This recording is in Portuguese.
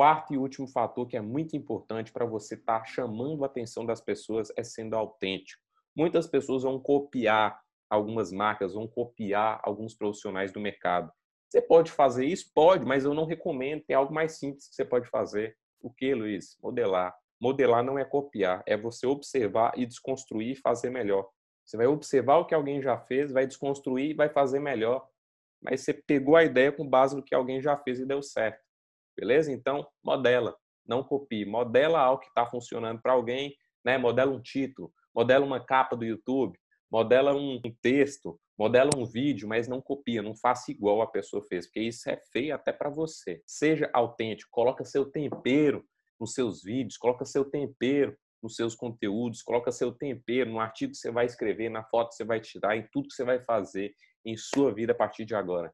Quarto e último fator que é muito importante para você estar tá chamando a atenção das pessoas é sendo autêntico. Muitas pessoas vão copiar algumas marcas, vão copiar alguns profissionais do mercado. Você pode fazer isso? Pode, mas eu não recomendo. Tem algo mais simples que você pode fazer. O que, Luiz? Modelar. Modelar não é copiar, é você observar e desconstruir e fazer melhor. Você vai observar o que alguém já fez, vai desconstruir e vai fazer melhor. Mas você pegou a ideia com base no que alguém já fez e deu certo. Beleza? Então, modela, não copie. Modela algo que está funcionando para alguém, né? modela um título, modela uma capa do YouTube, modela um texto, modela um vídeo, mas não copia, não faça igual a pessoa fez, porque isso é feio até para você. Seja autêntico, coloca seu tempero nos seus vídeos, coloca seu tempero nos seus conteúdos, coloca seu tempero no artigo que você vai escrever, na foto que você vai tirar, em tudo que você vai fazer em sua vida a partir de agora.